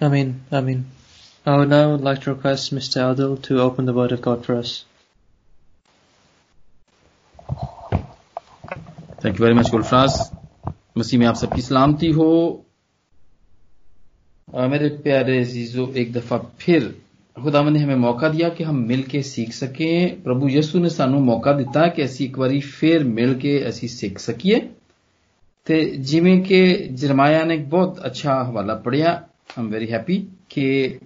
Amen. Amen. I would now like to request Mr. Adil to open the Word of God for us. Thank you very much Gulfaraz Masih में आप सबकी सलामती हो आ, मेरे प्यारे अजीजों एक दफा फिर ਖੁਦਾਵੰਦ ਨੇ ਹਮੇ ਮੌਕਾ ਦਿਆ ਕਿ ਹਮ ਮਿਲ ਕੇ ਸਿੱਖ ਸਕੇ ਪ੍ਰਭੂ ਯਿਸੂ ਨੇ ਸਾਨੂੰ ਮੌਕਾ ਦਿੱਤਾ ਕਿ ਅਸੀਂ ਇੱਕ ਵਾਰੀ ਫੇਰ ਮਿਲ ਕੇ ਅਸੀਂ ਸਿੱਖ ਸਕੀਏ ਤੇ ਜਿਵੇਂ ਕਿ ਜਰਮਾਇਆ ਨੇ ਇੱਕ ਬਹੁਤ ਅੱਛਾ ਹਵਾਲਾ ਪੜਿਆ ਆਮ ਵੈਰੀ ਹੈਪੀ ਕਿ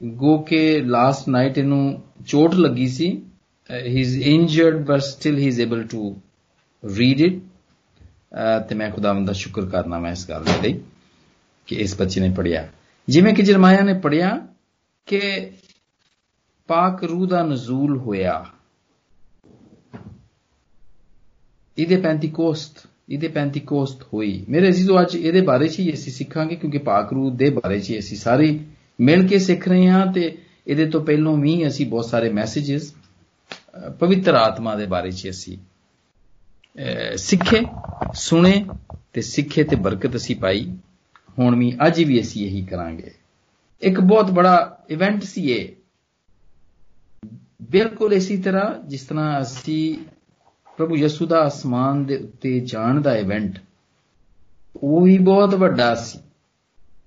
ਗੋ ਕੇ ਲਾਸਟ ਨਾਈਟ ਇਹਨੂੰ ਚੋਟ ਲੱਗੀ ਸੀ। He is injured but still he is able to read it ਤੇ ਮੈਂ ਖੁਦਾਵੰਦ ਦਾ ਸ਼ੁਕਰ ਕਰਨਾ ਮੈਂ ਇਸ ਗੱਲ ਦੇ ਲਈ ਕਿ ਇਸ ਬੱਚੇ ਨੇ ਪੜਿਆ ਜਿਵੇਂ ਕਿ ਜਰਮਾਇਆ ਨੇ ਪੜਿਆ ਕਿ ਪਾਕ ਰੂਹ ਦਾ ਨਜ਼ੂਲ ਹੋਇਆ। ਇਹਦੇ ਪੈਂਤੀਕੋਸਤ ਇਹਦੇ ਪੈਂਤੀਕੋਸਤ ਹੋਈ। ਮੇਰੇ ਅਜ਼ੀਜ਼ੋ, ਅੱਜ ਇਹਦੇ ਬਾਰੇ 'ਚ ਹੀ ਅਸੀਂ ਸਿੱਖਾਂਗੇ, ਕਿਉਂਕਿ ਪਾਕ ਰੂਹ ਦੇ ਬਾਰੇ 'ਚ ਅਸੀਂ ਸਾਰੇ ਮਿਲ ਕੇ ਸਿੱਖ ਰਹੇ ਹਾਂ ਤੇ ਇਹਦੇ ਤੋਂ ਪਹਿਲਾਂ ਵੀ ਅਸੀਂ ਬਹੁਤ ਸਾਰੇ ਮੈਸੇजेस ਪਵਿੱਤਰ ਆਤਮਾ ਦੇ ਬਾਰੇ 'ਚ ਅਸੀਂ ਸਿੱਖੇ, ਸੁਣੇ ਤੇ ਸਿੱਖੇ ਤੇ ਬਰਕਤ ਅਸੀਂ ਪਾਈ। ਹੁਣ ਵੀ ਅੱਜ ਵੀ ਅਸੀਂ ਇਹੀ ਕਰਾਂਗੇ। ਇੱਕ ਬਹੁਤ ਬੜਾ ਇਵੈਂਟ ਸੀ ਇਹ। ਬਿਲਕੁਲ ਇਸੇ ਤਰ੍ਹਾਂ ਜਿਸ ਤਰ੍ਹਾਂ ਅਸੀਂ ਪ੍ਰਭੂ ਯਿਸੂ ਦਾ ਅਸਮਾਨ ਦੇ ਉੱਤੇ ਜਾਣ ਦਾ ਇਵੈਂਟ ਉਹ ਵੀ ਬਹੁਤ ਵੱਡਾ ਸੀ।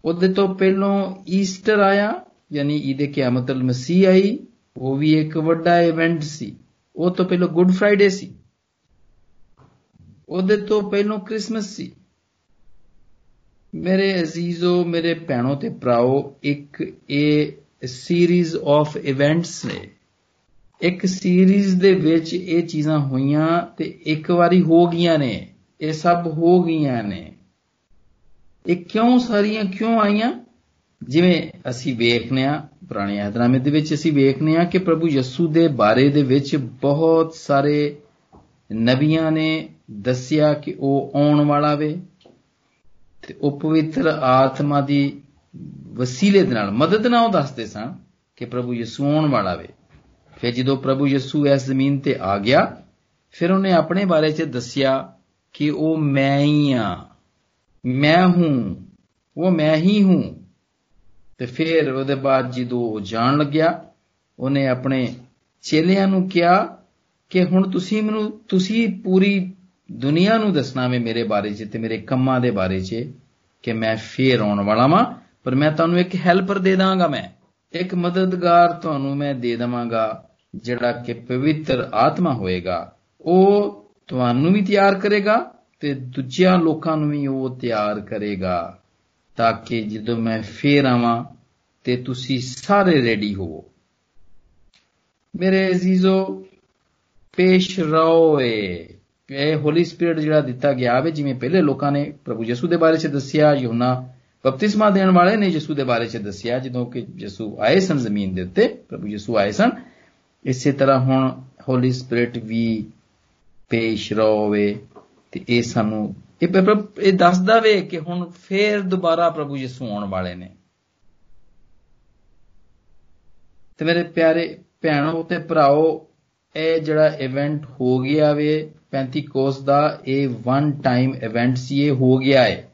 ਉਹਦੇ ਤੋਂ ਪਹਿਲਾਂ ਈਸਟਰ ਆਇਆ, ਯਾਨੀ ਇਹਦੇ ਕਿਆਮਤ ਅਲ ਮਸੀਹ ਆਈ, ਉਹ ਵੀ ਇੱਕ ਵੱਡਾ ਇਵੈਂਟ ਸੀ। ਉਹ ਤੋਂ ਪਹਿਲਾਂ ਗੁੱਡ ਫਰਾਈਡੇ ਸੀ। ਉਹਦੇ ਤੋਂ ਪਹਿਲਾਂ ਕ੍ਰਿਸਮਸ ਸੀ। ਮੇਰੇ ਅਜ਼ੀਜ਼ੋ, ਮੇਰੇ ਭੈਣੋ ਤੇ ਭਰਾਓ, ਇੱਕ ਇਹ ਸੀਰੀਜ਼ ਆਫ ਇਵੈਂਟਸ ਨੇ। ਇੱਕ ਸੀਰੀਜ਼ ਦੇ ਵਿੱਚ ਇਹ ਚੀਜ਼ਾਂ ਹੋਈਆਂ ਤੇ ਇੱਕ ਵਾਰੀ ਹੋ ਗਈਆਂ ਨੇ, ਇਹ ਸਭ ਹੋ ਗਈਆਂ ਨੇ। ਇਹ ਕਿਉਂ ਸਾਰੀਆਂ ਕਿਉਂ ਆਈਆਂ? ਜਿਵੇਂ ਅਸੀਂ ਵੇਖਨੇ ਆ ਪੁਰਾਣੇ ਅਹਿਦਨਾਮੇ ਦੇ ਵਿੱਚ ਅਸੀਂ ਵੇਖਨੇ ਆ ਕਿ ਪ੍ਰਭੂ ਯਿਸੂ ਦੇ ਬਾਰੇ ਦੇ ਵਿੱਚ ਬਹੁਤ ਸਾਰੇ ਨਬੀਆਂ ਨੇ ਦੱਸਿਆ ਕਿ ਉਹ ਆਉਣ ਵਾਲਾ ਵੇ ਤੇ ਉਹ ਪਵਿੱਤਰ ਆਤਮਾ ਦੀ ਵਸੀਲੇ ਦੇ ਨਾਲ, ਮਦਦ ਨਾਲ ਉਹ ਦੱਸਦੇ ਸਨ ਕਿ ਪ੍ਰਭੂ ਯਿਸੂ ਆਉਣ ਵਾਲਾ ਵੇ। ਫਿਰ ਜਦੋਂ ਪ੍ਰਭੂ ਯਿਸੂ ਇਸ ਜ਼ਮੀਨ ਤੇ ਆ ਗਿਆ, ਫਿਰ ਉਹਨੇ ਆਪਣੇ ਬਾਰੇ 'ਚ ਦੱਸਿਆ ਕਿ ਉਹ ਮੈਂ ਹੀ ਆ ਮੈਂ ਹੂੰ, ਉਹ ਮੈਂ ਹੀ ਹੂੰ। ਤੇ ਫਿਰ ਉਹਦੇ ਬਾਅਦ ਜਦੋਂ ਉਹ ਜਾਣ ਲੱਗਿਆ, ਉਹਨੇ ਆਪਣੇ ਚੇਲਿਆਂ ਨੂੰ ਕਿਹਾ ਕਿ ਹੁਣ ਤੁਸੀਂ ਮੈਨੂੰ, ਤੁਸੀਂ ਪੂਰੀ ਦੁਨੀਆ ਨੂੰ ਦੱਸਣਾ ਵੇ ਮੇਰੇ ਬਾਰੇ 'ਚ ਤੇ ਮੇਰੇ ਕੰਮਾਂ ਦੇ ਬਾਰੇ 'ਚ ਕਿ ਮੈਂ ਫੇਰ ਆਉਣ ਵਾਲਾ ਵਾਂ, ਪਰ ਮੈਂ ਤੁਹਾਨੂੰ ਇੱਕ ਹੈਲਪਰ ਦੇ ਦਾਂਗਾ ਮੈਂ। ਇੱਕ ਮਦਦਗਾਰ ਤੁਹਾਨੂੰ ਮੈਂ ਦੇ ਦਵਾਂਗਾ। ਜਿਹੜਾ ਕਿ ਪਵਿੱਤਰ ਆਤਮਾ ਹੋਏਗਾ, ਉਹ ਤੁਹਾਨੂੰ ਵੀ ਤਿਆਰ ਕਰੇਗਾ ਤੇ ਦੂਜਿਆਂ ਲੋਕਾਂ ਨੂੰ ਵੀ ਉਹ ਤਿਆਰ ਕਰੇਗਾ, ਤਾਂ ਕਿ ਜਦੋਂ ਮੈਂ ਫੇਰ ਆਵਾਂ ਤੇ ਤੁਸੀਂ ਸਾਰੇ ਰੈਡੀ ਹੋਵੋ। ਮੇਰੇ ਅਜ਼ੀਜ਼ੋ, ਪੇਸ਼ ਰਹੋ ਇਹ ਹੋਲੀ ਸਪਿਰਿਟ ਜਿਹੜਾ ਦਿੱਤਾ ਗਿਆ ਵੇ, ਜਿਵੇਂ ਪਹਿਲੇ ਲੋਕਾਂ ਨੇ ਪ੍ਰਭੂ ਯਿਸੂ ਦੇ ਬਾਰੇ 'ਚ ਦੱਸਿਆ ਯੋਨਾ ਬਪਤਿਸਮਾ ਦੇਣ ਵਾਲੇ ਨੇ ਯਿਸੂ ਦੇ ਬਾਰੇ 'ਚ ਦੱਸਿਆ, ਜਦੋਂ ਕਿ ਯਿਸੂ ਆਏ ਸਨ ਜ਼ਮੀਨ ਦੇ ਉੱਤੇ, ਪ੍ਰਭੂ ਯਿਸੂ ਆਏ ਸਨ ਇਸੇ ਤਰ੍ਹਾਂ ਹੁਣ ਹੋਲੀ ਸਪਿਰਿਟ ਵੀ ਪੇਸ਼ ਰਹੋਵੇ ਤੇ ਇਹ ਸਾਨੂੰ, ਇਹ ਇਹ ਦੱਸਦਾ ਵੇ ਕਿ ਹੁਣ ਫੇਰ ਦੁਬਾਰਾ ਪ੍ਰਭੂ ਯਿਸੂ ਆਉਣ ਵਾਲੇ ਨੇ। ਤੇ ਮੇਰੇ ਪਿਆਰੇ ਭੈਣੋ ਤੇ ਭਰਾਓ, ਇਹ ਜਿਹੜਾ ਇਵੈਂਟ ਹੋ ਗਿਆ ਵੇ ਪੈਂਤੀਕੋਸ ਦਾ, ਇਹ ਵਨ ਟਾਈਮ ਇਵੈਂਟ ਸੀ, ਇਹ ਹੋ ਗਿਆ ਹੈ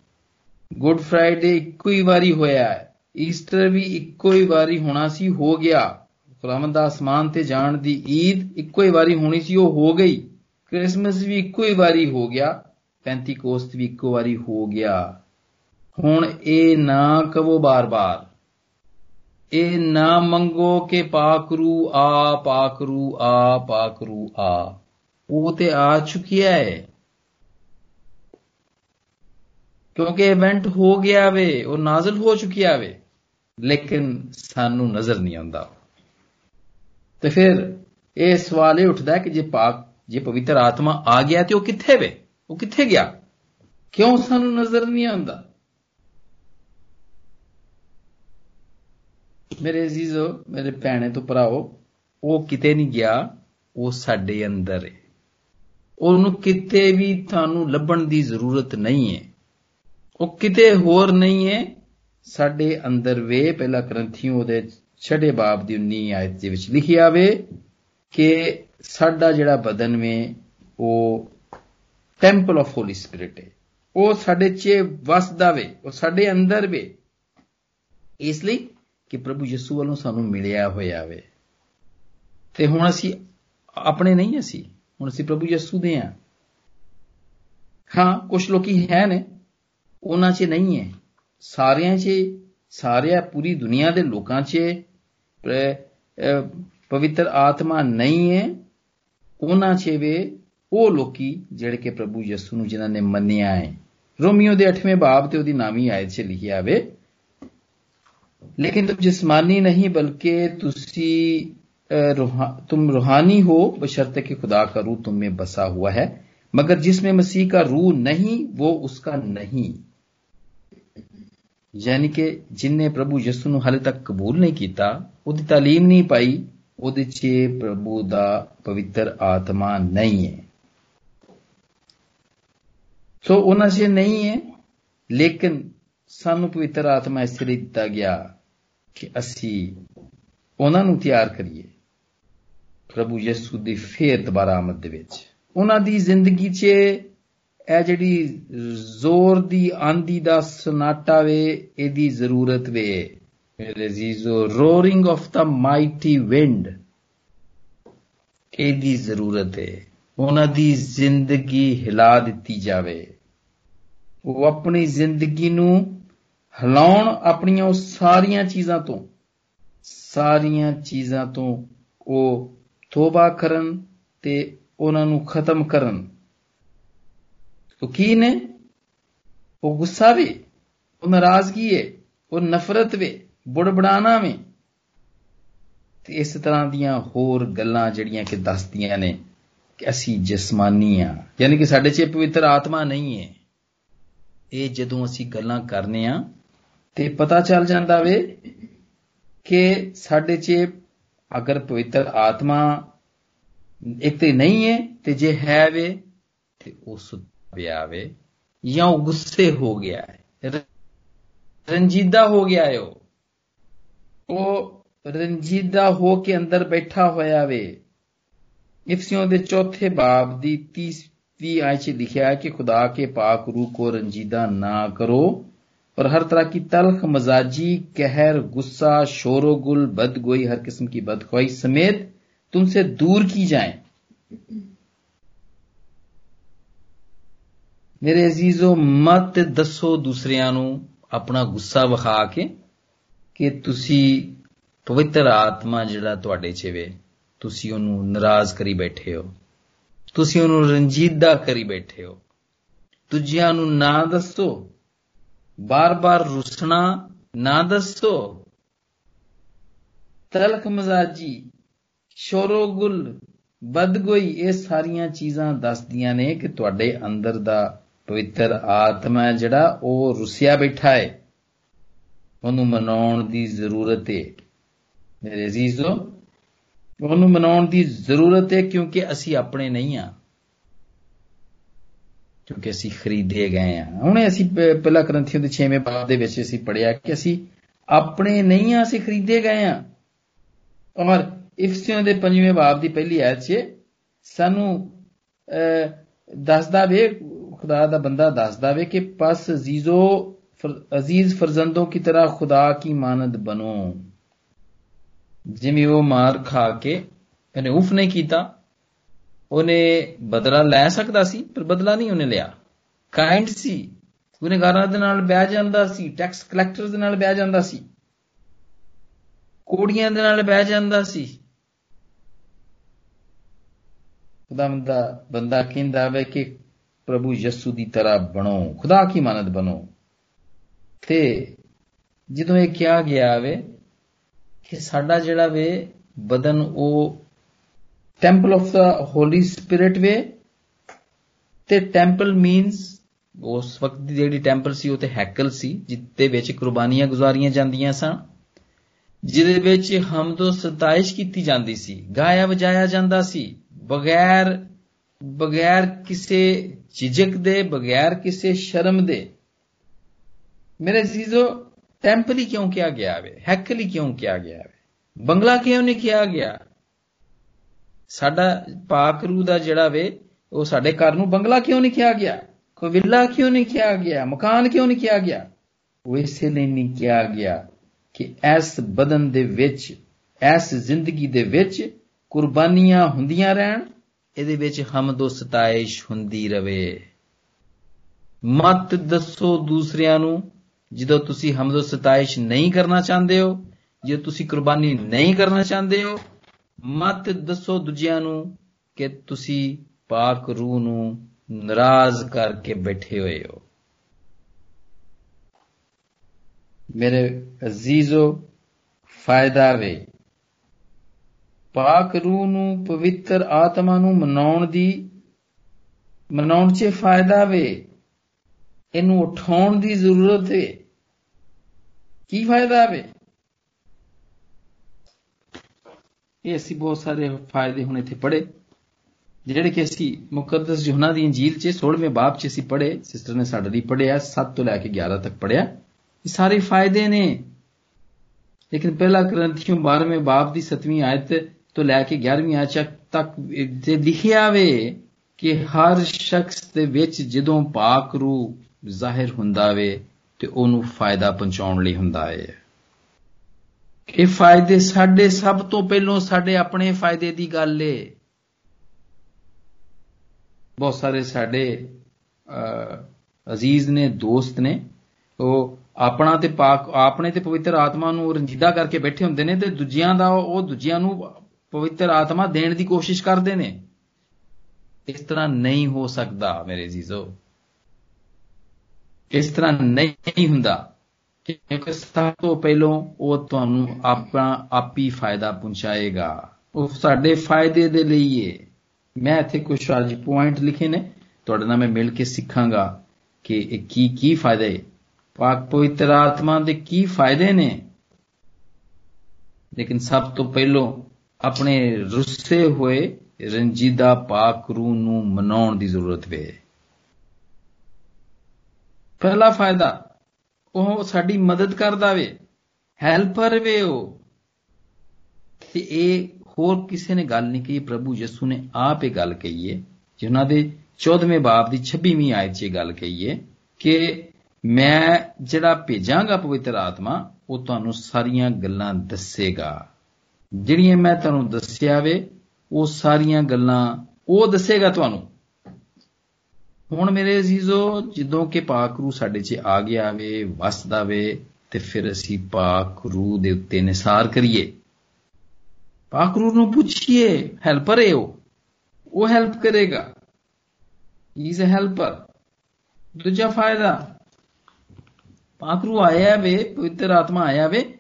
ਗੁੱਡ ਫਰਾਈਡੇ ਇੱਕੋ ਹੀ ਵਾਰੀ ਹੋਇਆ ਹੈ ਈਸਟਰ ਵੀ ਇੱਕੋ ਹੀ ਵਾਰੀ ਹੋਣਾ ਸੀ, ਹੋ ਗਿਆ। ਖੁਦਾਵੰਦ ਦਾ ਅਸਮਾਨ ਤੇ ਜਾਣ ਦੀ ਈਦ ਇੱਕੋ ਹੀ ਵਾਰੀ ਹੋਣੀ ਸੀ, ਉਹ ਹੋ ਗਈ। ਕ੍ਰਿਸਮਸ ਵੀ ਇੱਕੋ ਹੀ ਵਾਰੀ ਹੋ ਗਿਆ, ਪੈਂਤੀਕੋਸਤ ਵੀ ਇੱਕੋ ਵਾਰੀ ਹੋ ਗਿਆ। ਹੁਣ ਇਹ ਨਾ ਕਹੋ ਬਾਰ-ਬਾਰ। ਇਹ ਨਾ ਮੰਗੋ ਕਿ ਪਾਕਰੂ ਆ ਪਾਕਰੂ ਆ ਪਾਕਰੂ ਆ। ਉਹ ਤੇ ਆ ਚੁੱਕਿਆ ਹੈ ਕਿਉਂਕਿ ਇਵੈਂਟ ਹੋ ਗਿਆ ਵੇ, ਉਹ ਨਾਜ਼ਲ ਹੋ ਚੁੱਕਿਆ ਵੇ। ਲੇਕਿਨ ਸਾਨੂੰ ਨਜ਼ਰ ਨਹੀਂ ਆਉਂਦਾ। ਤੇ ਫਿਰ ਇਹ ਸਵਾਲ ਇਹ ਉੱਠਦਾ ਕਿ ਜੇ ਪਾਕ, ਜੇ ਪਵਿੱਤਰ ਆਤਮਾ ਆ ਗਿਆ ਤੇ ਉਹ ਕਿੱਥੇ ਵੇ? ਉਹ ਕਿੱਥੇ ਗਿਆ? ਕਿਉਂ ਸਾਨੂੰ ਨਜ਼ਰ ਨਹੀਂ ਆਉਂਦਾ? ਮੇਰੇ ਅਜ਼ੀਜ਼ੋ, ਮੇਰੇ ਭੈਣੇ ਤੋਂ ਭਰਾਓ, ਉਹ ਕਿਤੇ ਨਹੀਂ ਗਿਆ, ਉਹ ਸਾਡੇ ਅੰਦਰ ਹੈ ਉਹਨੂੰ ਕਿਤੇ ਵੀ ਤੁਹਾਨੂੰ ਲੱਭਣ ਦੀ ਜ਼ਰੂਰਤ ਨਹੀਂ ਹੈ ਉਹ ਕਿਤੇ ਹੋਰ ਨਹੀਂ ਹੈ ਸਾਡੇ ਅੰਦਰ ਵੇ, ਪਹਿਲਾ ਗ੍ਰੰਥੀਓ ਦੇ ਛੜੇ ਬਾਬ ਦੀ 19 ਆਇਤ ਦੇ ਵਿੱਚ ਲਿਖਿਆ ਵੇ ਕਿ ਸਾਡਾ ਜਿਹੜਾ ਬਦਨ ਵੇ, ਉਹ ਟੈਂਪਲ ਆਫ ਹੋਲੀ ਸਪਿਰਿਟ ਹੈ ਉਹ ਸਾਡੇ 'ਚ ਵਸਦਾ ਵੇ, ਉਹ ਸਾਡੇ ਅੰਦਰ ਵੇ। ਇਸ ਲਈ ਕਿ ਪ੍ਰਭੂ ਯਿਸੂ ਵੱਲੋਂ ਸਾਨੂੰ ਮਿਲਿਆ ਹੋਇਆ ਵੇ। ਤੇ ਹੁਣ ਅਸੀਂ ਆਪਣੇ ਨਹੀਂ ਅਸੀਂ, ਹੁਣ ਅਸੀਂ ਪ੍ਰਭੂ ਯਿਸੂ ਦੇ ਆ। ਹਾਂ ਕੁਝ ਲੋਕੀ ਹੈ ਨੇ, ਉਹਨਾਂ 'ਚ ਨਹੀਂ ਹੈ। ਸਾਰਿਆਂ 'ਚ ਸਾਰਿਆ ਪੂਰੀ ਦੁਨੀਆ ਦੇ ਲੋਕਾਂ 'ਚ ਪਵਿੱਤਰ ਆਤਮਾ ਨਹੀਂ ਹੈ ਉਹਨਾਂ 'ਚ ਵੇ ਉਹ ਲੋਕੀ ਜਿਹੜੇ ਕਿ ਪ੍ਰਭੂ ਯਿਸੂ ਨੂੰ ਜਿਨ੍ਹਾਂ ਨੇ ਮੰਨਿਆ ਹੈ ਰੋਮੀਓ ਦੇ 8ਵੇਂ ਬਾਬ ਤੇ ਉਹਦੀ ਨਾਮੀ ਆਇਤ 'ਚ ਲਿਖਿਆ ਵੇ लेकिन तुम जिस्मानी नहीं बल्कि तुसी रूहा, तुम रूहानी हो बशर्ते कि खुदा का रूह तुम में बसा हुआ है मगर जिसमें मसीह का रूह नहीं वो उसका नहीं ਯਾਨੀ ਕਿ ਜਿਨਨੇ ਪ੍ਰਭੂ ਯਿਸੂ ਨੂੰ ਹਾਲੇ ਤੱਕ ਕਬੂਲ ਨਹੀਂ ਕੀਤਾ ਉਹਦੀ تعلیم ਨਹੀਂ ਪਾਈ ਉਹਦੇ 'ਚ ਪ੍ਰਭੂ ਦਾ ਪਵਿੱਤਰ ਆਤਮਾ ਨਹੀਂ ਹੈ ਸੋ ਉਹਨਾਂ 'ਚ ਨਹੀਂ ਹੈ ਲੇਕਿਨ ਸਾਨੂੰ ਪਵਿੱਤਰ ਆਤਮਾ ਇਸ ਲਈ ਦਿੱਤਾ ਗਿਆ ਕਿ ਅਸੀਂ ਉਹਨਾਂ ਨੂੰ ਤਿਆਰ ਕਰੀਏ ਪ੍ਰਭੂ ਯਿਸੂ ਦੀ ਫੇਰ ਦੁਬਾਰਾ ਆਮਦ ਦੇ ਵਿੱਚ ਉਹਨਾਂ ਦੀ ਜ਼ਿੰਦਗੀ 'ਚ ਇਹ ਜਿਹੜੀ ਜ਼ੋਰ ਦੀ ਆਂਦੀ ਦਾ ਸਨਾਟਾ ਵੇ, ਇਹਦੀ ਜ਼ਰੂਰਤ ਵੇ। ਮੇਰੇ ਅਜ਼ੀਜ਼ੋ roaring of the mighty wind ਇਹਦੀ ਜ਼ਰੂਰਤ ਹੈ ਉਹਨਾਂ ਦੀ ਜ਼ਿੰਦਗੀ ਹਿਲਾ ਦਿੱਤੀ ਜਾਵੇ। ਉਹ ਆਪਣੀ ਜ਼ਿੰਦਗੀ ਨੂੰ ਹਿਲਾਉਣ ਆਪਣੀਆਂ ਉਹ ਸਾਰੀਆਂ ਚੀਜ਼ਾਂ ਤੋਂ, ਸਾਰੀਆਂ ਚੀਜ਼ਾਂ ਤੋਂ ਉਹ ਤੋਬਾ ਕਰਨ ਤੇ ਉਹਨਾਂ ਨੂੰ ਖਤਮ ਕਰਨ। ਉਹ ਕੀ ਨੇ ਉਹ ਗੁੱਸਾ ਵੀ ਉਹ ਨਾਰਾਜ਼ਗੀ ਹੈ ਉਹ ਨਫ਼ਰਤ ਵੇ ਬੁੜਬੜਾਣਾ ਵੇ ਤੇ ਇਸ ਤਰ੍ਹਾਂ ਦੀਆਂ ਹੋਰ ਗੱਲਾਂ ਜਿਹੜੀਆਂ ਕਿ ਦੱਸਦੀਆਂ ਨੇ ਕਿ ਅਸੀਂ ਜਿਸਮਾਨੀ ਆ ਯਾਨੀ ਕਿ ਸਾਡੇ 'ਚ ਪਵਿੱਤਰ ਆਤਮਾ ਨਹੀਂ ਹੈ ਇਹ ਜਦੋਂ ਅਸੀਂ ਗੱਲਾਂ ਕਰਨੇ ਆ ਤੇ ਪਤਾ ਚੱਲ ਜਾਂਦਾ ਵੇ ਕਿ ਸਾਡੇ 'ਚ ਅਗਰ ਪਵਿੱਤਰ ਆਤਮਾ ਇੱਕ ਤੇ ਨਹੀਂ ਹੈ ਤੇ ਜੇ ਹੈ ਵੇ ਤੇ ਉਹ आवे, या गुस्से हो गया है, रंजीदा हो गया है वो वो रंजीदा हो के अंदर बैठा होया वे। इफ्सियों दे चौथे बाब दी तीसरी आय च लिखा है कि खुदा के पाक रूह को रंजीदा ना करो और हर तरह की तलख मजाजी, कहर, गुस्सा, शोरोगुल, बदगोई, हर किस्म की बदखोई समेत तुमसे दूर की जाए। ਮੇਰੇ ਅਜ਼ੀਜ਼ੋ, ਮਤ ਦੱਸੋ ਦੂਸਰਿਆਂ ਨੂੰ ਆਪਣਾ ਗੁੱਸਾ ਵਿਖਾ ਕੇ ਕਿ ਤੁਸੀਂ ਪਵਿੱਤਰ ਆਤਮਾ ਜਿਹੜਾ ਤੁਹਾਡੇ 'ਚ ਵੇ ਤੁਸੀਂ ਉਹਨੂੰ ਨਾਰਾਜ਼ ਕਰੀ ਬੈਠੇ ਹੋ। ਤੁਸੀਂ ਉਹਨੂੰ ਰੰਜੀਦਾ ਕਰੀ ਬੈਠੇ ਹੋ। ਦੂਜਿਆਂ ਨੂੰ ਨਾ ਦੱਸੋ। ਬਾਰ-ਬਾਰ ਰੁਸਣਾ ਨਾ ਦੱਸੋ। ਤਲਖ ਮਜ਼ਾਜੀ ਸ਼ੋਰੋਗੁਲ ਬਦਗੋਈ, ਇਹ ਸਾਰੀਆਂ ਚੀਜ਼ਾਂ ਦੱਸਦੀਆਂ ਨੇ ਕਿ ਤੁਹਾਡੇ ਅੰਦਰ ਦਾ ਪਵਿੱਤਰ ਆਤਮਾ ਜਿਹੜਾ ਉਹ ਰੁਸਿਆ ਬੈਠਾ ਹੈ। ਉਹਨੂੰ ਮਨਾਉਣ ਦੀ ਜ਼ਰੂਰਤ ਹੈ। ਮੇਰੇ ਅਜ਼ੀਜ਼ੋ, ਉਹਨੂੰ ਮਨਾਉਣ ਦੀ ਜ਼ਰੂਰਤ ਹੈ ਕਿਉਂਕਿ ਅਸੀਂ ਆਪਣੇ ਨਹੀਂ ਆ ਕਿਉਂਕਿ ਅਸੀਂ ਖਰੀਦੇ ਗਏ ਆ ਹੁਣੇ ਅਸੀਂ ਪਹਿਲਾ ਕਰੰਥੀਓ ਦੇ 6ਵੇਂ ਬਾਬ ਦੇ ਵਿੱਚ ਅਸੀਂ ਪੜਿਆ ਕਿ ਅਸੀਂ ਆਪਣੇ ਨਹੀਂ ਆ ਅਸੀਂ ਖਰੀਦੇ ਗਏ ਆ ਔਰ ਇਫਸੀਓਂ ਦੇ 5ਵੇਂ ਬਾਬ ਦੀ ਪਹਿਲੀ ਆਇਤ 'ਚ ਸਾਨੂੰ ਦੱਸਦਾ ਵੇ खुदा ਦਾ ਬੰਦਾ ਦੱਸਦਾ ਵੇ ਕਿ ਪਸ ਅਜ਼ੀਜ਼ੋ ਅਜ਼ੀਜ਼ ਫਰਜ਼ੰਦੋਂ ਕੀ ਤਰ੍ਹਾਂ ਖੁਦਾ ਕੀ ਮਾਨਦ ਬਨੋ ਜਿਵੇਂ ਉਹ ਮਾਰ ਖਾ ਕੇ ਇਹਨੇ ਉਫ ਨਹੀਂ ਕੀਤਾ, ਉਹਨੇ ਬਦਲਾ ਲੈ ਸਕਦਾ ਸੀ, ਪਰ ਬਦਲਾ ਨਹੀਂ ਉਹਨੇ ਲਿਆ। ਕਾਇੰਡ ਸੀ। ਗੁਨੇਗਾਰਾਂ ਦੇ ਨਾਲ ਬਹਿ ਜਾਂਦਾ ਸੀ ਟੈਕਸ ਕਲੈਕਟਰਸ ਦੇ ਨਾਲ ਬਹਿ ਜਾਂਦਾ ਸੀ। ਕੋੜੀਆਂ ਦੇ ਨਾਲ ਬਹਿ ਜਾਂਦਾ ਸੀ। ਖੁਦਾ ਮੰਦਾ ਬੰਦਾ ਕਹਿੰਦਾ ਵੇ ਕਿ ਪ੍ਰਭੂ ਯਿਸੂ ਦੀ ਤਰ੍ਹਾਂ ਬਣੋ, ਖੁਦਾ ਕੀ ਮਾਨਦ ਬਣੋ। ਤੇ ਜਦੋਂ ਇਹ ਕਿਹਾ ਗਿਆ ਵੇ ਕਿ ਸਾਡਾ ਜਿਹੜਾ ਵੇ ਬਦਨ ਉਹ temple of the holy spirit ਵੇ, ਤੇ ਟੈਂਪਲ ਮੀਨਸ ਉਸ ਵਕਤ ਦੀ ਜਿਹੜੀ ਟੈਂਪਲ ਸੀ ਉਹ ਤੇ ਹੈਕਲ ਸੀ, ਜਿੱਤੇ ਵਿੱਚ ਕੁਰਬਾਨੀਆਂ ਗੁਜ਼ਾਰੀਆਂ ਜਾਂਦੀਆਂ ਸਨ, ਜਿਹਦੇ ਵਿੱਚ ਹਮਦੋ ਸਤਾਇਸ਼ ਕੀਤੀ ਜਾਂਦੀ ਸੀ, ਗਾਇਆ ਵਜਾਇਆ ਜਾਂਦਾ ਸੀ, ਬਗੈਰ ਬਗੈਰ ਕਿਸੇ ਝਿਜਕ ਦੇ, ਬਗੈਰ ਕਿਸੇ ਸ਼ਰਮ ਦੇ, ਮੇਰੇ ਅਜ਼ੀਜ਼ੋ ਟੈਂਪਲ ਹੀ ਕਿਉਂ ਕਿਹਾ ਗਿਆ ਵੇ? ਹੈਕਲ ਹੀ ਕਿਉਂ ਕਿਹਾ ਗਿਆ ਵੇ? ਬੰਗਲਾ ਕਿਉਂ ਨਹੀਂ ਕਿਹਾ ਗਿਆ? ਸਾਡਾ ਪਾਕ ਰੂ ਦਾ ਜਿਹੜਾ ਵੇ, ਉਹ ਸਾਡੇ ਘਰ ਨੂੰ ਬੰਗਲਾ ਕਿਉਂ ਨਹੀਂ ਕਿਹਾ ਗਿਆ? ਕੋਈ ਵਿਲਾ ਕਿਉਂ ਨਹੀਂ ਕਿਹਾ ਗਿਆ? ਮਕਾਨ ਕਿਉਂ ਨਹੀਂ ਕਿਹਾ ਗਿਆ? ਉਹ ਇਸੇ ਲਈ ਨਹੀਂ ਕਿਹਾ ਗਿਆ ਕਿ ਇਸ ਬਦਨ ਦੇ ਵਿੱਚ, ਇਸ ਜ਼ਿੰਦਗੀ ਦੇ ਵਿੱਚ ਕੁਰਬਾਨੀਆਂ ਹੁੰਦੀਆਂ ਰਹਿਣ ਇਹਦੇ ਵਿੱਚ ਹਮਦੋ ਸਤਾਇਸ਼ ਹੁੰਦੀ ਰਵੇ। ਮਤ ਦੱਸੋ ਦੂਸਰਿਆਂ ਨੂੰ, ਜਦੋਂ ਤੁਸੀਂ ਹਮਦੋ ਸਤਾਇਸ਼ ਨਹੀਂ ਕਰਨਾ ਚਾਹੁੰਦੇ ਹੋ, ਜੇ ਤੁਸੀਂ ਕੁਰਬਾਨੀ ਨਹੀਂ ਕਰਨਾ ਚਾਹੁੰਦੇ ਹੋ, ਮਤ ਦੱਸੋ ਦੂਜਿਆਂ ਨੂੰ ਕਿ ਤੁਸੀਂ ਪਾਕ ਰੂਹ ਨੂੰ ਨਾਰਾਜ਼ ਕਰਕੇ ਬੈਠੇ ਹੋਏ ਹੋ। ਮੇਰੇ ਅਜ਼ੀਜ਼ੋ, ਫਾਇਦਾ ਵੇ। ਪਾਕ ਰੂਹ ਨੂੰ ਪਵਿੱਤਰ ਆਤਮਾ ਨੂੰ ਮਨਾਉਣ ਦੀ, ਮਨਾਉਣ 'ਚ ਫਾਇਦਾ ਵੇ। ਇਹਨੂੰ ਉਠਾਉਣ ਦੀ ਜ਼ਰੂਰਤ ਹੈ ਕੀ ਫਾਇਦਾ ਵੇ? ਇਹ ਅਸੀਂ ਬਹੁਤ ਸਾਰੇ ਫਾਇਦੇ ਹੁਣ ਇੱਥੇ ਪੜੇ ਜਿਹੜੇ ਕਿ ਅਸੀਂ ਮੁਕੱਦਸ ਯੋਹਨਾ ਦੀ ਇੰਜੀਲ 'ਚ 16ਵੇਂ ਬਾਬ 'ਚ ਅਸੀਂ ਪੜੇ ਸਿਸਟਰ ਨੇ ਸਾਡੇ ਲਈ ਪੜਿਆ 7 ਤੋਂ ਲੈ ਕੇ 11 ਤੱਕ ਪੜਿਆ ਇਹ ਸਾਰੇ ਫਾਇਦੇ ਨੇ। ਲੇਕਿਨ ਪਹਿਲਾ ਕਰੰਥੀਓ 12ਵੇਂ ਬਾਬ ਦੀ 7ਵੀਂ ਆਇਤ ਤੋਂ ਲੈ ਕੇ 11ਵੀਂ ਆਇਤ ਤੱਕ ਜੇ ਲਿਖਿਆ ਵੇ ਕਿ ਹਰ ਸ਼ਖਸ ਦੇ ਵਿੱਚ ਜਦੋਂ ਪਾਕ ਰੂਹ ਜ਼ਾਹਿਰ ਹੁੰਦਾ ਵੇ ਤੇ ਉਹਨੂੰ ਫਾਇਦਾ ਪਹੁੰਚਾਉਣ ਲਈ ਹੁੰਦਾ ਹੈ ਇਹ ਫਾਇਦੇ ਸਾਡੇ ਸਭ ਤੋਂ ਪਹਿਲਾਂ ਸਾਡੇ ਆਪਣੇ ਫਾਇਦੇ ਦੀ ਗੱਲ ਏ। ਬਹੁਤ ਸਾਰੇ ਸਾਡੇ ਅਜ਼ੀਜ਼ ਨੇ, ਦੋਸਤ ਨੇ, ਉਹ ਆਪਣਾ ਤੇ ਪਾਕ, ਆਪਣੇ ਤੇ ਪਵਿੱਤਰ ਆਤਮਾ ਨੂੰ ਰੰਜੀਦਾ ਕਰਕੇ ਬੈਠੇ ਹੁੰਦੇ ਨੇ ਤੇ ਦੂਜਿਆਂ ਦਾ ਉਹ ਦੂਜਿਆਂ ਨੂੰ ਪਵਿੱਤਰ ਆਤਮਾ ਦੇਣ ਦੀ ਕੋਸ਼ਿਸ਼ ਕਰਦੇ ਨੇ। ਇਸ ਤਰ੍ਹਾਂ ਨਹੀਂ ਹੋ ਸਕਦਾ ਮੇਰੇ ਅਜ਼ੀਜ਼ੋ। ਇਸ ਤਰ੍ਹਾਂ ਨਹੀਂ ਹੁੰਦਾ ਕਿਉਂਕਿ ਸਭ ਤੋਂ ਪਹਿਲਾਂ ਉਹ ਤੁਹਾਨੂੰ ਆਪਣਾ ਆਪੀ ਫਾਇਦਾ ਪਹੁੰਚਾਏਗਾ। ਉਹ ਸਾਡੇ ਫਾਇਦੇ ਦੇ ਲਈ ਹੈ ਮੈਂ ਇੱਥੇ ਕੁਝ ਅੱਜ ਪੁਆਇੰਟ ਲਿਖੇ ਨੇ। ਤੁਹਾਡੇ ਨਾਲ ਮੈਂ ਮਿਲ ਕੇ ਸਿੱਖਾਂਗਾ ਕਿ ਇਹ ਕੀ ਕੀ ਫਾਇਦੇ ਪਾਕ ਪਵਿੱਤਰ ਆਤਮਾ ਦੇ ਕੀ ਫਾਇਦੇ ਨੇ? ਲੇਕਿਨ ਸਭ ਤੋਂ ਪਹਿਲਾਂ ਆਪਣੇ ਰੁੱਸੇ ਹੋਏ ਰੰਜੀਦਾ ਪਾਕ ਰੂਹ ਨੂੰ ਮਨਾਉਣ ਦੀ ਜ਼ਰੂਰਤ ਵੇ। ਪਹਿਲਾ ਫਾਇਦਾ, ਉਹ ਸਾਡੀ ਮਦਦ ਕਰਦਾ ਵੇ, ਹੈਲਪਰ ਵੇ ਉਹ। ਤੇ ਇਹ ਹੋਰ ਕਿਸੇ ਨੇ ਗੱਲ ਨਹੀਂ ਕਹੀ, ਪ੍ਰਭੂ ਯਿਸੂ ਨੇ ਆਪ ਇਹ ਗੱਲ ਕਹੀ ਹੈ ਜਿਨ੍ਹਾਂ ਦੇ 14ਵੇਂ ਬਾਬ ਦੀ 26ਵੀਂ ਆਇਤ 'ਚ ਇਹ ਗੱਲ ਕਹੀ ਹੈ ਕਿ ਮੈਂ ਜਿਹੜਾ ਭੇਜਾਂਗਾ ਪਵਿੱਤਰ ਆਤਮਾ, ਉਹ ਤੁਹਾਨੂੰ ਸਾਰੀਆਂ ਗੱਲਾਂ ਦੱਸੇਗਾ। ਜਿਹੜੀਆਂ ਮੈਂ ਤੁਹਾਨੂੰ ਦੱਸਿਆ ਵੇ, ਉਹ ਸਾਰੀਆਂ ਗੱਲਾਂ ਉਹ ਦੱਸੇਗਾ ਤੁਹਾਨੂੰ। ਹੁਣ ਮੇਰੇ ਅਜ਼ੀਜ਼ੋ, ਜਦੋਂ ਕਿ ਪਾਕ ਰੂ ਸਾਡੇ 'ਚ ਆ ਗਿਆ ਵੇ, ਵਸਦਾ ਵੇ, ਤੇ ਫਿਰ ਅਸੀਂ ਪਾਕ ਰੂ ਦੇ ਉੱਤੇ ਨਿਸਾਰ ਕਰੀਏ। ਪਾਕ ਰੂ ਨੂੰ ਪੁੱਛੀਏ, ਹੈਲਪਰ ਹੈ ਉਹ? ਉਹ ਹੈਲਪ ਕਰੇਗਾ। ਹੀ ਇਜ਼ ਅ ਹੈਲਪਰ ਦੂਜਾ ਫਾਇਦਾ, ਪਾਕ ਰੂ ਆਇਆ ਵੇ, ਪਵਿੱਤਰ ਆਤਮਾ ਆਇਆ ਵੇ,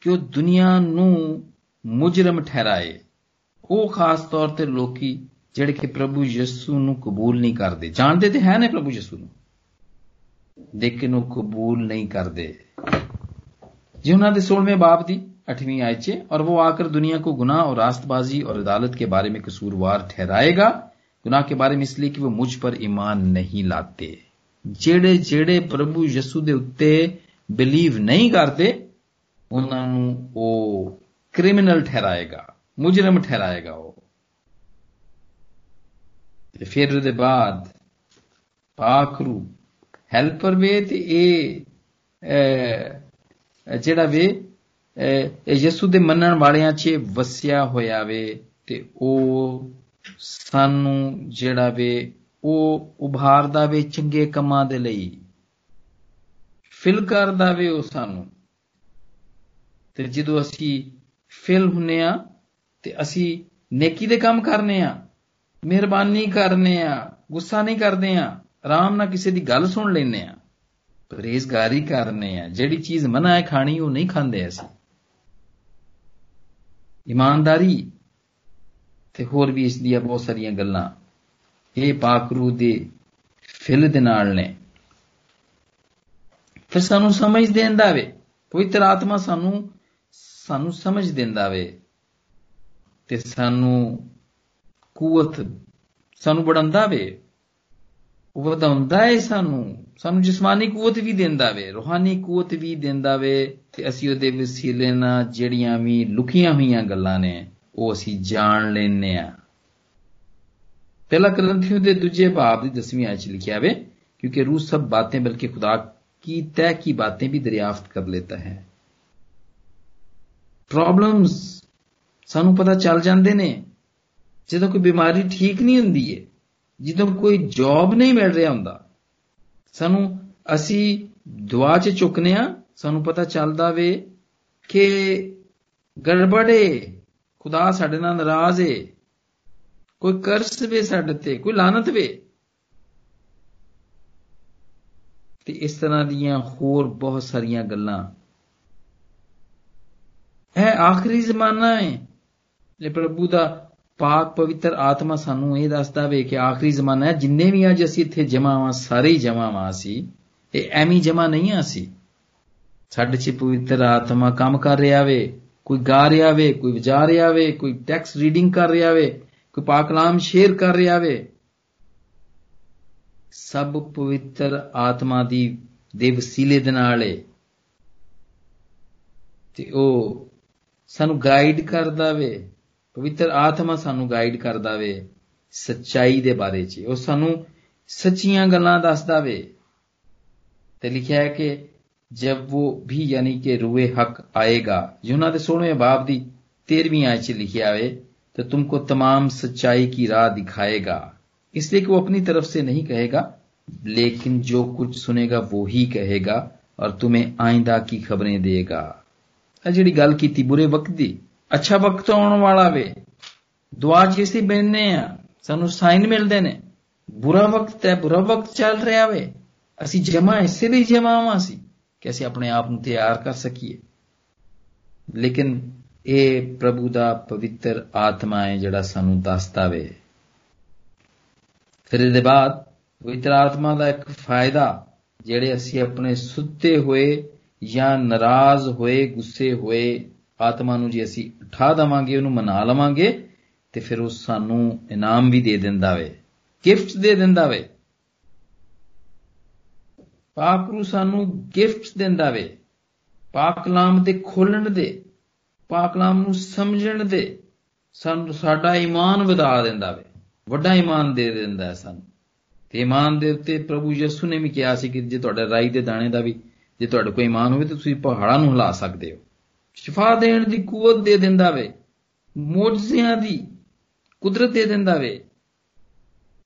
ਕਿ ਉਹ ਦੁਨੀਆ ਨੂੰ ਮੁਜਰਮ ਠਹਿਰਾਏ ਉਹ ਖਾਸ ਤੌਰ ਤੇ ਲੋਕੀ ਜਿਹੜੇ ਕਿ ਪ੍ਰਭੂ ਯਿਸੂ ਨੂੰ ਕਬੂਲ ਨਹੀਂ ਕਰਦੇ ਜਾਣਦੇ ਤੇ ਹੈ ਨੇ ਪ੍ਰਭੂ ਯਿਸੂ ਨੂੰ ਲੇਕਿਨ ਉਹ ਕਬੂਲ ਨਹੀਂ ਕਰਦੇ ਜੀ ਉਹਨਾਂ ਦੇ 16ਵੇਂ ਬਾਪ ਦੀ 8वीं आयत से और वो आकर दुनिया को गुनाह और रास्तबाजी और अदालत के बारे में कसूरवार ठहराएगा गुनाह के बारे में इसलिए कि वो मुझ पर ईमान नहीं लाते ਜਿਹੜੇ ਜਿਹੜੇ ਪ੍ਰਭੂ ਯਿਸੂ ਦੇ ਉੱਤੇ ਬਿਲੀਵ ਨਹੀਂ ਕਰਦੇ ਉਹਨਾਂ ਨੂੰ ਉਹ ਕ੍ਰਿਮੀਨਲ ਠਹਿਰਾਏਗਾ ਮੁਜਰਮ ਠਹਿਰਾਏਗਾ ਉਹ ਤੇ ਫਿਰ ਉਹਦੇ ਬਾਅਦ ਪਾਖਰੂ ਹੈਲਪਰ ਵੇ ਤੇ ਇਹ ਜਿਹੜਾ ਵੇ ਯਿਸੂ ਦੇ ਮੰਨਣ ਵਾਲਿਆਂ 'ਚ ਵਸਿਆ ਹੋਇਆ ਵੇ ਤੇ ਉਹ ਸਾਨੂੰ ਜਿਹੜਾ ਵੇ ਉਹ ਉਭਾਰਦਾ ਵੇ ਚੰਗੇ ਕੰਮਾਂ ਦੇ ਲਈ ਫਿਲ ਕਰਦਾ ਵੇ ਉਹ ਸਾਨੂੰ ਤੇ ਜਦੋਂ ਅਸੀਂ ਫਿਲ ਹੁੰਨੇ ਆ ਤੇ ਅਸੀਂ ਨੇਕੀ ਦੇ ਕੰਮ ਕਰਨੇ ਆ, ਮਿਹਰਬਾਨੀ ਕਰਨੇ ਆ, ਗੁੱਸਾ ਨਹੀਂ ਕਰਦੇ ਆ, ਆਰਾਮ ਨਾਲ ਕਿਸੇ ਦੀ ਗੱਲ ਸੁਣ ਲੈਨੇ ਆ, ਪਰਹੇਜ਼ਗਾਰੀ ਕਰਨੇ ਆ, ਜਿਹੜੀ ਚੀਜ਼ ਮਨਾ ਹੈ ਖਾਣੀ ਉਹ ਨਹੀਂ ਖਾਂਦੇ ਅਸੀਂ। ਇਮਾਨਦਾਰੀ ਤੇ ਹੋਰ ਵੀ ਇਸ ਦੀਆਂ ਬਹੁਤ ਸਾਰੀਆਂ ਗੱਲਾਂ ਇਹ ਪਾਕ ਰੂਹ ਦੇ ਫਿਲ ਦੇ ਨਾਲ ਨੇ। ਫਿਰ ਸਾਨੂੰ ਸਮਝ ਦਿੰਦਾ ਵੇ, ਪਵਿੱਤਰ ਆਤਮਾ ਸਾਨੂੰ ਸਾਨੂੰ ਸਮਝ ਦਿੰਦਾ ਵੇ ਤੇ ਸਾਨੂੰ ਕੂਵਤ ਸਾਨੂੰ ਬੜਾਉਂਦਾ ਵੇ ਉਹ ਵਧਾਉਂਦਾ ਹੈ ਸਾਨੂੰ ਸਾਨੂੰ ਜਿਸਮਾਨੀ ਕੂਵਤ ਵੀ ਦਿੰਦਾ ਵੇ ਰੂਹਾਨੀ ਕੂਵਤ ਵੀ ਦਿੰਦਾ ਵੇ ਤੇ ਅਸੀਂ ਉਹਦੇ ਵਸੀਲੇ ਨਾਲ ਜਿਹੜੀਆਂ ਵੀ ਲੁਕੀਆਂ ਹੋਈਆਂ ਗੱਲਾਂ ਨੇ ਉਹ ਅਸੀਂ ਜਾਣ ਲੈਨੇ ਆ ਪਹਿਲਾ ਕਰੰਥੀਓ ਦੇ ਦੂਜੇ ਭਾਵ ਦੀ 10ਵੀਂ ਆਇਤ 'ਚ ਲਿਖਿਆ ਵੇ क्योंकि रूह सब बातें बल्कि खुदा की तय की बातें भी दरियाफ्त कर लेता है ਪ੍ਰੋਬਲਮਸ ਸਾਨੂੰ ਪਤਾ ਚੱਲ ਜਾਂਦੇ ਨੇ। ਜਦੋਂ ਕੋਈ ਬਿਮਾਰੀ ਠੀਕ ਨਹੀਂ ਹੁੰਦੀ ਏ, ਜਦੋਂ ਕੋਈ ਜੌਬ ਨਹੀਂ ਮਿਲ ਰਿਹਾ ਹੁੰਦਾ, ਸਾਨੂੰ ਅਸੀਂ ਦੁਆ 'ਚ ਚੁੱਕਨੇ ਆ ਸਾਨੂੰ ਪਤਾ ਚੱਲਦਾ ਵੇ ਕਿ ਗੜਬੜੇ ਖੁਦਾ ਸਾਡੇ ਨਾਲ ਨਾਰਾਜ਼ ਏ, ਕੋਈ ਕਰਸ ਵੇ ਸਾਡੇ ਤੇ, ਕੋਈ ਲਾਨਤ ਵੇ। ਤੇ ਇਸ ਤਰ੍ਹਾਂ ਦੀਆਂ ਹੋਰ ਬਹੁਤ ਸਾਰੀਆਂ ਗੱਲਾਂ ਇਹ ਆਖਰੀ ਜ਼ਮਾਨਾ ਹੈ। ਜੇ ਪ੍ਰਭੂ ਦਾ ਪਾਕ ਪਵਿੱਤਰ ਆਤਮਾ ਸਾਨੂੰ ਇਹ ਦੱਸਦਾ ਵੇ ਕਿ ਆਖਰੀ ਜ਼ਮਾਨਾ ਹੈ। ਜਿੰਨੇ ਵੀ ਅੱਜ ਅਸੀਂ ਇੱਥੇ ਜਮਾ ਆਵਾਂ ਸਾਰੇ ਹੀ ਜਮਾ ਆਵਾਂ ਅਸੀਂ। ਇਹ ਐਵੇਂ ਜਮਾ ਨਹੀਂ ਆ ਅਸੀਂ। ਸਾਡੇ 'ਚ ਪਵਿੱਤਰ ਆਤਮਾ ਕੰਮ ਕਰ ਰਿਹਾ ਵੇ। ਕੋਈ ਗਾ ਰਿਹਾ ਵੇ, ਕੋਈ ਵਜਾ ਰਿਹਾ ਵੇ, ਕੋਈ ਟੈਕਸਟ ਰੀਡਿੰਗ ਕਰ ਰਿਹਾ ਵੇ, ਕੋਈ ਪਾਕ ਕਲਾਮ ਸ਼ੇਅਰ ਕਰ ਰਿਹਾ ਵੇ। ਸਭ ਪਵਿੱਤਰ ਆਤਮਾ ਦੀ ਦੇ ਵਸੀਲੇ ਦੇ ਨਾਲ ਏ। ਤੇ ਉਹ ਸਾਨੂੰ ਗਾਈਡ ਕਰਦਾ ਵੇ ਪਵਿੱਤਰ ਆਤਮਾ ਸਾਨੂੰ ਗਾਈਡ ਕਰਦਾ ਵੇ ਸੱਚਾਈ ਦੇ ਬਾਰੇ 'ਚ ਉਹ ਸਾਨੂੰ ਸੱਚੀਆਂ ਗੱਲਾਂ ਦੱਸਦਾ ਵੇ ਤੇ ਲਿਖਿਆ ਹੈ ਕਿ ਜਬ ਉਹ ਵੀ ਯਾਨੀ ਕਿ ਰੂਏ ਹਕ ਆਏਗਾ ਯੂਨਾ ਦੇ 16ਵੇਂ ਬਾਬ ਦੀ 13ਵੀਂ ਆਇਤ 'ਚ ਲਿਖਿਆ ਹੈ तो तुमको तमाम सच्चाई की राह दिखाएगा इसलिए कि वो अपनी तरफ से नहीं कहेगा लेकिन जो कुछ सुनेगा वो ही कहेगा और तुम्हें आइंदा की खबरें देगा ਆ ਜਿਹੜੀ ਗੱਲ ਕੀਤੀ ਬੁਰੇ ਵਕਤ ਦੀ, ਅੱਛਾ ਵਕਤ ਆਉਣ ਵਾਲਾ ਵੇ, ਦੁਆ ਚ ਅਸੀਂ ਬੈਠਨੇ ਆ ਸਾਨੂੰ ਸਾਈਨ ਮਿਲਦੇ ਨੇ, ਬੁਰਾ ਵਕਤ ਹੈ, ਬੁਰਾ ਵਕਤ ਚੱਲ ਰਿਹਾ ਵੇ, ਅਸੀਂ ਜਮਾ ਇਸੇ ਲਈ ਜਮਾਵਾਂ ਸੀ ਕਿ ਅਸੀਂ ਆਪਣੇ ਆਪ ਨੂੰ ਤਿਆਰ ਕਰ ਸਕੀਏ। ਲੇਕਿਨ ਇਹ ਪ੍ਰਭੂ ਦਾ ਪਵਿੱਤਰ ਆਤਮਾ ਹੈ ਜਿਹੜਾ ਸਾਨੂੰ ਦੱਸਦਾ ਵੇ ਫਿਰ ਇਹਦੇ ਬਾਅਦ ਪਵਿੱਤਰ ਆਤਮਾ ਦਾ ਇੱਕ ਫਾਇਦਾ, ਜਿਹੜੇ ਅਸੀਂ ਆਪਣੇ ਸੁੱਤੇ ਹੋਏ ਜਾਂ ਨਾਰਾਜ਼ ਹੋਏ, ਗੁੱਸੇ ਹੋਏ ਆਤਮਾ ਨੂੰ ਜੇ ਅਸੀਂ ਉਠਾ ਦਵਾਂਗੇ, ਉਹਨੂੰ ਮਨਾ ਲਵਾਂਗੇ, ਤੇ ਫਿਰ ਉਹ ਸਾਨੂੰ ਇਨਾਮ ਵੀ ਦੇ ਦਿੰਦਾ ਵੇ ਗਿਫਟਸ ਦੇ ਦਿੰਦਾ ਵੇ। ਪਾਕ ਰੂ ਸਾਨੂੰ ਗਿਫਟਸ ਦਿੰਦਾ ਵੇ। ਪਾਕ ਕਲਾਮ ਦੇ ਖੋਲਣ ਦੇ ਪਾਕ ਕਲਾਮ ਨੂੰ ਸਮਝਣ ਦੇ, ਸਾਨੂੰ ਸਾਡਾ ਈਮਾਨ ਵਧਾ ਦਿੰਦਾ ਵੇ। ਵੱਡਾ ਈਮਾਨ ਦੇ ਦਿੰਦਾ ਹੈ ਸਾਨੂੰ। ਤੇ ਈਮਾਨ ਦੇ ਉੱਤੇ ਪ੍ਰਭੂ ਯਿਸੂ ਨੇ ਵੀ ਕਿਹਾ ਸੀ ਕਿ ਜੇ ਤੁਹਾਡਾ ਰਾਈ ਦੇ ਦਾਣੇ ਦਾ ਵੀ ਜੇ ਤੁਹਾਡੇ ਕੋਲ ਈਮਾਨ ਹੋਵੇ ਤਾਂ ਤੁਸੀਂ ਪਹਾੜਾਂ ਨੂੰ ਹਿਲਾ ਸਕਦੇ ਹੋ। ਸ਼ਿਫਾ ਦੇਣ ਦੀ ਕੂਵਤ ਦੇ ਦਿੰਦਾ ਵੇ, ਮੌਜਜ਼ਿਆਂ ਦੀ ਕੁਦਰਤ ਦੇ ਦਿੰਦਾ ਵੇ,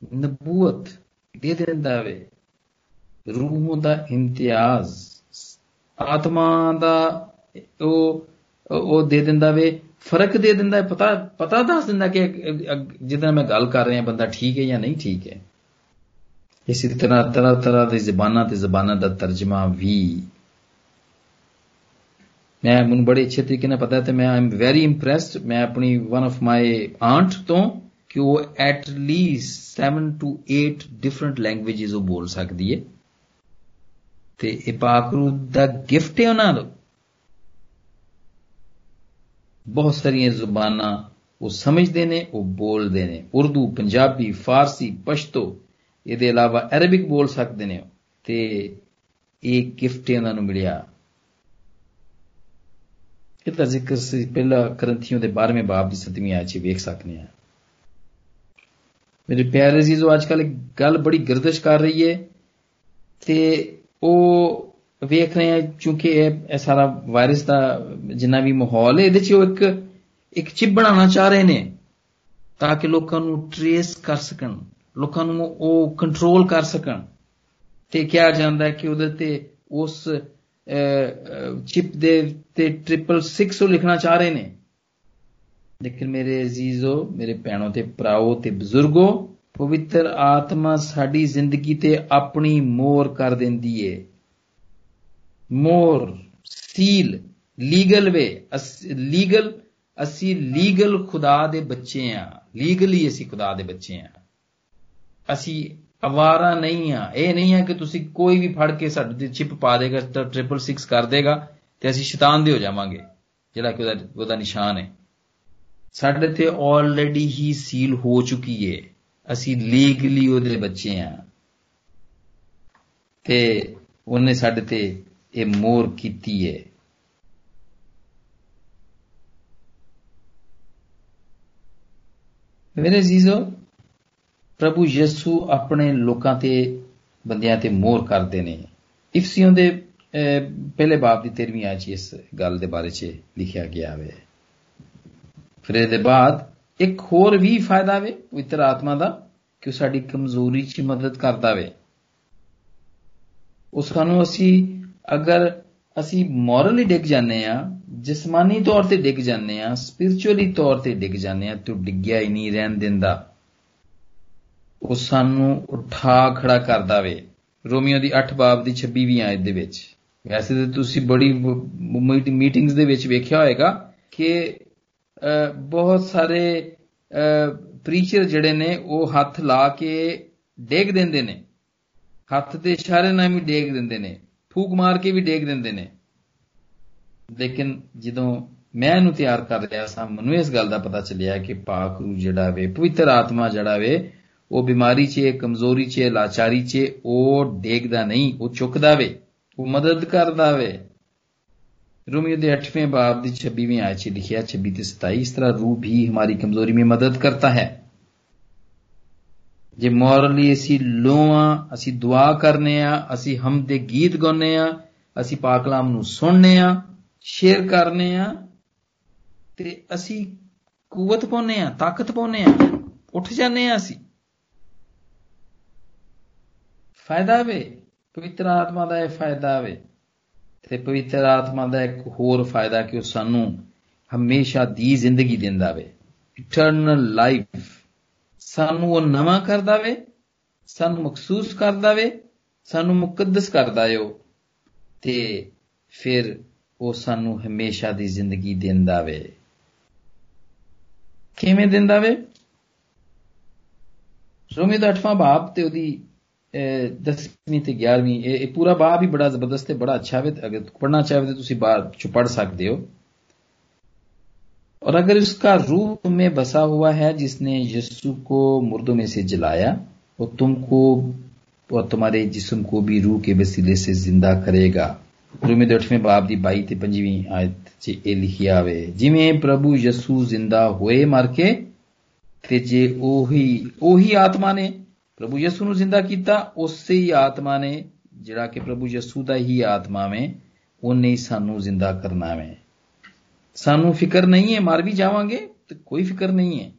ਨਬੂਵਤ ਦੇ ਦਿੰਦਾ ਵੇ। ਰੂਹ ਦਾ ਇਮਤਿਆਜ਼, ਆਤਮਾ ਦਾ ਉਹ ਉਹ ਦੇ ਦਿੰਦਾ ਵੇ, ਫ਼ਰਕ ਦੇ ਦਿੰਦਾ ਹੈ ਪਤਾ ਪਤਾ ਦੱਸ ਦਿੰਦਾ ਕਿ ਜਿੱਦਾਂ ਮੈਂ ਗੱਲ ਕਰ ਰਿਹਾ, ਬੰਦਾ ਠੀਕ ਹੈ ਜਾਂ ਨਹੀਂ ਠੀਕ ਹੈ। ਇਸੇ ਤਰ੍ਹਾਂ ਤਰ੍ਹਾਂ ਤਰ੍ਹਾਂ ਦੀ ਜ਼ਬਾਨਾਂ ਤੇ ਜ਼ਬਾਨਾਂ ਦਾ ਤਰਜਮਾ ਵੀ। ਮੈਂ ਮੈਨੂੰ ਬੜੇ ਅੱਛੇ ਤਰੀਕੇ ਨਾਲ ਪਤਾ ਹੈ ਤੇ ਮੈਂ ਆਮ ਵੈਰੀ ਇੰਪ੍ਰੈਸਡ ਮੈਂ ਆਪਣੀ ਵਨ ਆਫ ਮਾਈ ਆਂਟ ਤੋਂ ਕਿ ਉਹ at least 7 to 8 different languages ਉਹ ਬੋਲ ਸਕਦੀ ਹੈ। ਤੇ ਇਹ ਪਾਕਰੂ ਦਾ ਗਿਫਟ ਹੈ ਉਹਨਾਂ ਦਾ। ਬਹੁਤ ਸਾਰੀਆਂ ਜ਼ੁਬਾਨਾਂ ਉਹ ਸਮਝਦੇ ਨੇ, ਉਹ ਬੋਲਦੇ ਨੇ। ਉਰਦੂ, ਪੰਜਾਬੀ, ਫਾਰਸੀ, ਪਸ਼ਤੋ ਇਹਦੇ ਇਲਾਵਾ ਅਰਬਿਕ ਬੋਲ ਸਕਦੇ ਨੇ ਤੇ ਇਹ ਗਿਫਟ ਇਹਨਾਂ ਨੂੰ ਮਿਲਿਆ। ਇਹਦਾ ਜ਼ਿਕਰ ਸੀ, ਪਹਿਲਾ ਕਰੰਥੀਆਂ ਦੇ 12ਵੇਂ ਬਾਬ ਦੀ 7ਵੀਂ ਆਇਤ 'ਚ ਵੇਖ ਸਕਨੇ ਆ ਮੇਰੇ ਪਿਆਰੇ ਅਜ਼ੀਜ਼ੋ ਅੱਜ ਕੱਲ ਗੱਲ ਬੜੀ ਗਰਦਸ਼ ਕਰ ਰਹੀ ਹੈ ਤੇ ਉਹ ਵੇਖ ਰਹੇ ਆ ਕਿਉਂਕਿ ਇਹ ਸਾਰਾ ਵਾਇਰਸ ਦਾ ਜਿੰਨਾ ਵੀ ਮਾਹੌਲ ਹੈ ਇਹਦੇ 'ਚ ਉਹ ਇੱਕ ਇੱਕ ਚਿਪ ਬਣਾਉਣਾ ਚਾਹ ਰਹੇ ਨੇ, ਤਾਂ ਕਿ ਲੋਕਾਂ ਨੂੰ ਟ੍ਰੇਸ ਕਰ ਸਕਣ। ਲੋਕਾਂ ਨੂੰ ਉਹ ਕੰਟਰੋਲ ਕਰ ਸਕਣ। ਤੇ ਕਿਹਾ ਜਾਂਦਾ ਹੈ ਕਿ ਉਹਦੇ ਤੇ ਉਸ ਚਿਪ ਦੇ ਤੇ 666 ਲਿਖਣਾ ਚਾਹ ਰਹੇ ਨੇ। ਲੇਕਿਨ ਮੇਰੇ ਅਜ਼ੀਜ਼ੋ, ਮੇਰੇ ਭੈਣੋ ਤੇ ਭਰਾਓ ਤੇ ਬਜ਼ੁਰਗੋ, ਪਵਿੱਤਰ ਆਤਮਾ ਸਾਡੀ ਜ਼ਿੰਦਗੀ ਤੇ ਆਪਣੀ ਮੋਹਰ ਕਰ ਦਿੰਦੀ ਏ। ਮੋਹਰ ਸੀਲ ਲੀਗਲ ਵੇ ਲੀਗਲ ਅਸੀਂ ਲੀਗਲ ਖੁਦਾ ਦੇ ਬੱਚੇ ਆ। ਲੀਗਲੀ ਅਸੀਂ ਖੁਦਾ ਦੇ ਬੱਚੇ ਆ। ਅਸੀਂ ਅਵਾਰਾ ਨਹੀਂ ਆ ਇਹ ਨਹੀਂ ਹੈ ਕਿ ਤੁਸੀਂ ਕੋਈ ਵੀ ਫੜ ਕੇ ਸਾਡੇ ਤੇ ਚਿਪ ਪਾ ਦੇਗਾ, ਤਾਂ 666 ਕਰ ਦੇਗਾ ਤੇ ਅਸੀਂ ਸ਼ੈਤਾਨ ਦੇ ਹੋ ਜਾਵਾਂਗੇ, ਜਿਹੜਾ ਕਿ ਉਹਦਾ ਉਹਦਾ ਨਿਸ਼ਾਨ ਹੈ। ਸਾਡੇ ਤੇ ਆਲਰੇਡੀ ਹੀ ਸੀਲ ਹੋ ਚੁੱਕੀ ਹੈ। ਅਸੀਂ ਲੀਗਲੀ ਉਹਦੇ ਬੱਚੇ ਆ ਤੇ ਉਹਨੇ ਸਾਡੇ ਤੇ ਇਹ ਮੋਰ ਕੀਤੀ ਹੈ। ਮੇਰੇ ਜੀਜ਼ੋ ਪ੍ਰਭੂ ਯਿਸੂ ਆਪਣੇ ਲੋਕਾਂ ਤੇ, ਬੰਦਿਆਂ ਤੇ ਮੋਹਰ ਕਰਦੇ ਨੇ। ਇਫਸੀਓਂ ਦੇ ਪਹਿਲੇ ਬਾਪ ਦੀ 13ਵੀਂ ਆਇਤ 'ਚ ਇਸ ਗੱਲ ਦੇ ਬਾਰੇ 'ਚ ਲਿਖਿਆ ਗਿਆ ਹੈ। ਫਿਰ ਇਹਦੇ ਬਾਅਦ, ਇੱਕ ਹੋਰ ਵੀ ਫਾਇਦਾ ਵੇ, ਪਵਿੱਤਰ ਆਤਮਾ ਦਾ, ਕਿ ਉਹ ਸਾਡੀ ਕਮਜ਼ੋਰੀ 'ਚ ਮਦਦ ਕਰਦਾ ਵੇ। ਉਸ ਨੂੰ ਅਸੀਂ, ਅਗਰ ਅਸੀਂ ਮੋਰਲੀ ਡਿੱਗ ਜਾਂਦੇ ਆ ਜਿਸਮਾਨੀ ਤੌਰ ਤੇ ਡਿੱਗ ਜਾਂਦੇ ਆ ਸਪਿਰਚੁਅਲੀ ਤੌਰ ਤੇ ਡਿੱਗ ਜਾਂਦੇ ਆ ਤੇ ਡਿੱਗਿਆ ਹੀ ਨਹੀਂ ਰਹਿਣ ਦਿੰਦਾ। ਉਹ ਸਾਨੂੰ ਉਠਾ ਖੜਾ ਕਰਦਾ ਵੇ। ਰੋਮੀਓ ਦੀ 8 ਬਾਬ ਦੀ 26ਵੀਂ ਆਇਤ ਦੇ ਵਿੱਚ। ਵੈਸੇ ਤੇ ਤੁਸੀਂ ਬੜੀ ਮੀਟਿੰਗਸ ਦੇ ਵਿੱਚ ਵੇਖਿਆ ਹੋਵੇਗਾ ਕਿ ਬਹੁਤ ਸਾਰੇ ਪ੍ਰੀਚਰ ਜਿਹੜੇ ਨੇ, ਉਹ ਹੱਥ ਲਾ ਕੇ ਡੇਗ ਦਿੰਦੇ ਨੇ। ਹੱਥ ਦੇ ਇਸ਼ਾਰੇ ਨਾਲ ਵੀ ਡੇਗ ਦਿੰਦੇ ਨੇ। ਫੂਕ ਮਾਰ ਕੇ ਵੀ ਡੇਗ ਦਿੰਦੇ ਨੇ। ਲੇਕਿਨ ਜਦੋਂ ਮੈਂ ਇਹਨੂੰ ਤਿਆਰ ਕਰ ਰਿਹਾ ਸਾਂ, ਮੈਨੂੰ ਇਸ ਗੱਲ ਦਾ ਪਤਾ ਚੱਲਿਆ ਕਿ ਪਾਕ ਰੂ ਜਿਹੜਾ ਵੇ, ਪਵਿੱਤਰ ਆਤਮਾ ਜਿਹੜਾ ਵੇ ਉਹ ਬਿਮਾਰੀ 'ਚ ਕਮਜ਼ੋਰੀ 'ਚ ਲਾਚਾਰੀ 'ਚ ਉਹ ਡੇਗਦਾ ਨਹੀਂ ਉਹ ਚੁੱਕਦਾ ਵੇ ਉਹ ਮਦਦ ਕਰਦਾ ਵੇ रोमियो ਦੇ 8वें बाब ਦੀ 26ਵੀਂ ਆਇਤ 'ਚ ਲਿਖਿਆ 26 ਤੇ 27 ਇਸ ਤਰ੍ਹਾਂ रूह भी हमारी कमजोरी में मदद करता है ਜੇ ਮੋਰਲੀ ਅਸੀਂ ਲੋਆਂ ਅਸੀਂ ਦੁਆ ਕਰਨੇ ਆ ਅਸੀਂ ਹਮਦ ਦੇ ਗੀਤ ਗਾਉਨੇ ਆ ਅਸੀਂ ਪਾਕ ਕਲਾਮ ਨੂੰ ਸੁਣਨੇ ਆ ਸ਼ੇਅਰ ਕਰਨੇ ਆ ਤੇ ਅਸੀਂ ਕੂਵਤ ਪਾਉਨੇ ਆ ਤਾਕਤ ਪਾਉਨੇ ਆ ਉੱਠ ਜਾਂਦੇ ਆ ਅਸੀਂ ਫਾਇਦਾ ਵੇ, ਪਵਿੱਤਰ ਆਤਮਾ ਦਾ ਇਹ ਫਾਇਦਾ ਵੇ। ਤੇ ਪਵਿੱਤਰ ਆਤਮਾ ਦਾ ਇੱਕ ਹੋਰ ਫਾਇਦਾ ਕਿ ਉਹ ਸਾਨੂੰ ਹਮੇਸ਼ਾ ਦੀ ਜ਼ਿੰਦਗੀ ਦਿੰਦਾ ਵੇ। ਇਟਰਨਲ ਲਾਈਫ ਸਾਨੂੰ ਉਹ ਨਵਾਂ ਕਰਦਾ ਵੇ, ਸਾਨੂੰ ਮਖਸੂਸ ਕਰਦਾ ਵੇ, ਸਾਨੂੰ ਮੁਕੱਦਸ ਕਰਦਾ ਏ ਉਹ। ਤੇ ਫਿਰ ਉਹ ਸਾਨੂੰ ਹਮੇਸ਼ਾ ਦੀ ਜ਼ਿੰਦਗੀ ਦਿੰਦਾ ਵੇ। ਕਿਵੇਂ ਦਿੰਦਾ ਵੇ? ਰੋਮੀ ਦਾ 8ਵਾਂ ਬਾਬ ਤੇ ਉਹਦੀ 10ਵੀਂ ਤੇ 11ਵੀਂ ਇਹ ਪੂਰਾ ਬਾਬ ਹੀ ਬੜਾ ਜ਼ਬਰਦਸਤ ਹੈ ਬੜਾ ਅੱਛਾ ਹੈ ਅਗਰ ਪੜਨਾ ਚਾਹੋ तो ਤੁਸੀਂ ਬਾਅਦ ਚ ਪੜ ਸਕਦੇ ਹੋ और अगर उसका रूह तुम्हें बसा हुआ है जिसने यीशु को मुर्दों में से जलाया वो तुमको और तुम्हारे जिस्म को भी रूह के वसीले से जिंदा करेगा ਰੂਮੀ ਦੇ 8ਵੇਂ ਬਾਬ ਦੀ 22 ਤੇ 25ਵੀਂ ਆਇਤ 'ਚ ਇਹ ਲਿਖਿਆ ਹੋਵੇ ਜਿਵੇਂ ਪ੍ਰਭੂ ਯਸੂ ਜ਼ਿੰਦਾ ਹੋਏ ਮਰ ਕੇ ਤੇ ਜੇ ਉਹੀ ਉਹੀ ਆਤਮਾ ਨੇ ਪ੍ਰਭੂ ਯਸੂ ਨੂੰ ਜ਼ਿੰਦਾ ਕੀਤਾ, ਉਸੇ ਹੀ ਆਤਮਾ ਨੇ, ਜਿਹੜਾ ਕਿ ਪ੍ਰਭੂ ਯਸੂ ਦਾ ਹੀ ਆਤਮਾ ਵੇ, ਉਹਨੇ ਹੀ ਸਾਨੂੰ ਜ਼ਿੰਦਾ ਕਰਨਾ ਵੇ। ਸਾਨੂੰ ਫਿਕਰ ਨਹੀਂ ਹੈ, ਮਰ ਵੀ ਜਾਵਾਂਗੇ, ਤੇ ਕੋਈ ਫਿਕਰ ਨਹੀਂ ਹੈ।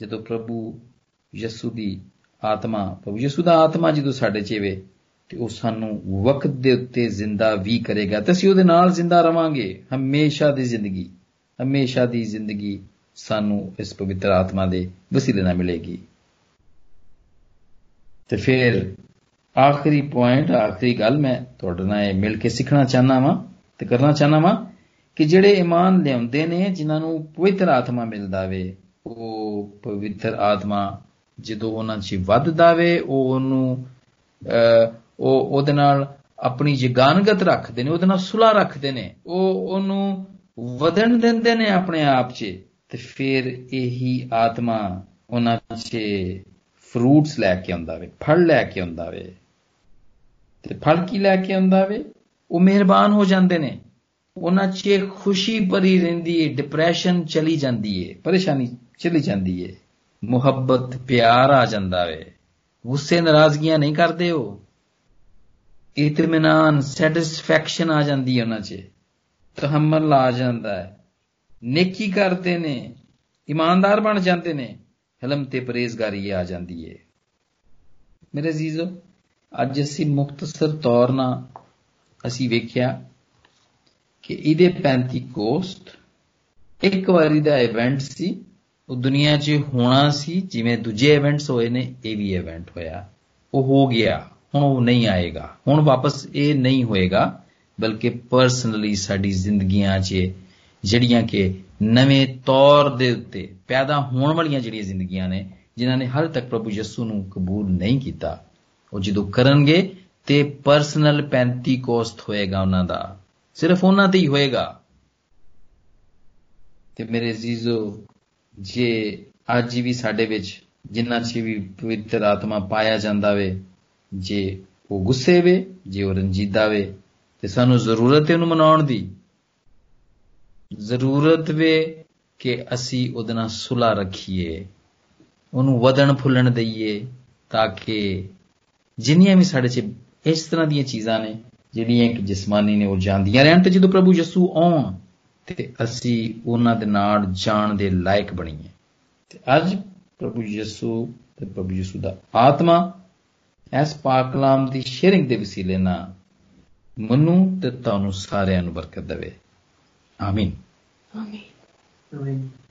ਜਦੋਂ ਪ੍ਰਭੂ ਯਸੂ ਦੀ ਆਤਮਾ, ਪ੍ਰਭੂ ਯਸੂ ਦਾ ਆਤਮਾ ਜਦੋਂ ਸਾਡੇ 'ਚ ਵੇ, ਤੇ ਉਹ ਸਾਨੂੰ ਵਕਤ ਦੇ ਉੱਤੇ ਜ਼ਿੰਦਾ ਵੀ ਕਰੇਗਾ, ਤੇ ਅਸੀਂ ਉਹਦੇ ਨਾਲ ਜ਼ਿੰਦਾ ਰਵਾਂਗੇ, ਹਮੇਸ਼ਾ ਦੀ ਜ਼ਿੰਦਗੀ, ਹਮੇਸ਼ਾ ਦੀ ਜ਼ਿੰਦਗੀ ਸਾਨੂੰ ਇਸ ਪਵਿੱਤਰ ਆਤਮਾ ਦੇ ਵਸੀਲੇ ਨਾਲ ਮਿਲੇਗੀ। ਤੇ ਫਿਰ ਆਖਰੀ ਪੁਆਇੰਟ ਆਖਰੀ ਗੱਲ ਮੈਂ ਤੁਹਾਡੇ ਨਾਲ ਮਿਲ ਕੇ ਸਿੱਖਣਾ ਚਾਹਨਾ ਵਾਂ ਤੇ ਕਰਨਾ ਚਾਹਨਾ ਵਾਂ ਕਿ ਜਿਹੜੇ ਈਮਾਨ ਲਿਆਉਂਦੇ ਨੇ, ਜਿਨ੍ਹਾਂ ਨੂੰ ਪਵਿੱਤਰ ਆਤਮਾ ਮਿਲਦਾ ਵੇ ਉਹ ਪਵਿੱਤਰ ਆਤਮਾ ਜਦੋਂ ਉਹਨਾਂ 'ਚ ਵੱਧਦਾ ਵੇ ਉਹ ਉਹਨੂੰ ਉਹ ਉਹਦੇ ਨਾਲ ਆਪਣੀ ਜਗਾਨਗਤ ਰੱਖਦੇ ਨੇ, ਉਹਦੇ ਨਾਲ ਸੁਲਾ ਰੱਖਦੇ ਨੇ, ਉਹ ਉਹਨੂੰ ਵਧਣ ਦਿੰਦੇ ਨੇ ਆਪਣੇ ਆਪ 'ਚ ਤੇ ਫਿਰ ਇਹੀ ਆਤਮਾ ਉਹਨਾਂ 'ਚ ਫਰੂਟਸ ਲੈ ਕੇ ਆਉਂਦਾ ਵੇ, ਫਲ ਲੈ ਕੇ ਆਉਂਦਾ ਵੇ। ਤੇ ਫਲ ਕੀ ਲੈ ਕੇ ਆਉਂਦਾ ਵੇ? ਉਹ ਮਿਹਰਬਾਨ ਹੋ ਜਾਂਦੇ ਨੇ। ਉਹਨਾਂ 'ਚ ਖੁਸ਼ੀ ਭਰੀ ਰਹਿੰਦੀ ਏ ਡਿਪਰੈਸ਼ਨ ਚਲੀ ਜਾਂਦੀ ਏ, ਪਰੇਸ਼ਾਨੀ ਚਲੀ ਜਾਂਦੀ ਏ। ਮੁਹੱਬਤ, ਪਿਆਰ ਆ ਜਾਂਦਾ ਵੇ। ਗੁੱਸੇ ਨਾਰਾਜ਼ਗੀਆਂ ਨਹੀਂ ਕਰਦੇ ਉਹ। ਇਤਮਾਨਾਨ ਸੈਟੀਸਫੈਕਸ਼ਨ ਆ ਜਾਂਦੀ ਹੈ ਉਹਨਾਂ 'ਚ। ਤਹਮਲ ਆ ਜਾਂਦਾ ਹੈ ਨੇਕੀ ਕਰਦੇ ਨੇ। ਇਮਾਨਦਾਰ ਬਣ ਜਾਂਦੇ ਨੇ। ਹਲਮ ਤੇ ਪਰਹੇਜ਼ਗਾਰੀ ਆ ਜਾਂਦੀ ਹੈ ਮੇਰੇ ਅਜ਼ੀਜ਼ੋ, ਅੱਜ ਅਸੀਂ ਮੁਖਤਸਰ ਤੌਰ ਨਾਲ ਅਸੀਂ ਵੇਖਿਆ ਕਿ ਇਹਦੇ ਪੈਂਤੀਕੋਸਟ ਇੱਕ ਵਾਰੀ ਦਾ ਇਵੈਂਟ ਸੀ, ਉਹ ਦੁਨੀਆ 'ਚ ਹੋਣਾ ਸੀ, ਜਿਵੇਂ ਦੂਜੇ ਇਵੈਂਟਸ ਹੋਏ ਨੇ, ਇਹ ਵੀ ਇਵੈਂਟ ਹੋਇਆ। ਉਹ ਹੋ ਗਿਆ, ਹੁਣ ਉਹ ਨਹੀਂ ਆਏਗਾ। ਹੁਣ ਵਾਪਸ ਇਹ ਨਹੀਂ ਹੋਏਗਾ, ਬਲਕਿ ਪਰਸਨਲੀ ਸਾਡੀ ਜ਼ਿੰਦਗੀਆਂ 'ਚ ਜਿਹੜੀਆਂ ਕਿ ਨਵੇਂ ਤੌਰ ਦੇ ਉੱਤੇ ਪੈਦਾ ਹੋਣ ਵਾਲੀਆਂ ਜਿਹੜੀਆਂ ਜ਼ਿੰਦਗੀਆਂ ਨੇ, ਜਿਨ੍ਹਾਂ ਨੇ ਹਾਲ ਤੱਕ ਪ੍ਰਭੂ ਯਿਸੂ ਨੂੰ ਕਬੂਲ ਨਹੀਂ ਕੀਤਾ, ਉਹ ਜਦੋਂ ਕਰਨਗੇ ਤੇ ਪਰਸਨਲ ਪੈਂਤੀਕੋਸਟ ਹੋਏਗਾ ਉਹਨਾਂ ਦਾ। ਸਿਰਫ ਉਹਨਾਂ ਤੇ ਹੀ ਹੋਏਗਾ। ਤੇ ਮੇਰੇ ਅਜ਼ੀਜ਼ੋ, ਜੇ ਅੱਜ ਵੀ ਸਾਡੇ ਵਿੱਚ ਜਿੰਨਾ ਚ ਵੀ ਪਵਿੱਤਰ ਆਤਮਾ ਪਾਇਆ ਜਾਂਦਾ ਵੇ, ਜੇ ਉਹ ਗੁੱਸੇ ਵੇ, ਜੇ ਉਹ ਰੰਜੀਦਾ ਵੇ, ਤੇ ਸਾਨੂੰ ਜ਼ਰੂਰਤ ਹੈ ਉਹਨੂੰ ਮਨਾਉਣ ਦੀ। ਜ਼ਰੂਰਤ ਵੇ ਕਿ ਅਸੀਂ ਉਹਦੇ ਨਾਲ ਸੁਲਾ ਰੱਖੀਏ, ਉਹਨੂੰ ਵਧਣ ਫੁੱਲਣ ਦਈਏ ਤਾਂ ਕਿ ਜਿੰਨੀਆਂ ਵੀ ਸਾਡੇ 'ਚ ਇਸ ਤਰ੍ਹਾਂ ਦੀਆਂ ਚੀਜ਼ਾਂ ਨੇ, ਜਿਹੜੀਆਂ ਇੱਕ ਜਿਸਮਾਨੀ ਨੇ ਉਹ ਜਾਂਦੀਆਂ ਰਹਿਣ ਤੇ ਜਦੋਂ ਪ੍ਰਭੂ ਯਿਸੂ ਆਉਣ ਤੇ ਅਸੀਂ ਉਹਨਾਂ ਦੇ ਨਾਲ ਜਾਣ ਦੇ ਲਾਇਕ ਬਣੀਏ। ਤੇ ਅੱਜ ਪ੍ਰਭੂ ਯਿਸੂ ਤੇ ਪ੍ਰਭੂ ਯਿਸੂ ਦਾ ਆਤਮਾ ਇਸ ਪਾਕ ਕਲਾਮ ਦੀ ਸ਼ੇਅਰਿੰਗ ਦੇ ਵਸੀਲੇ ਨਾਲ ਮਨੂੰ ਤੇ ਤੁਹਾਨੂੰ ਸਾਰਿਆਂ ਨੂੰ ਬਰਕਤ ਦੇਵੇ। Amin. Amin. Amin.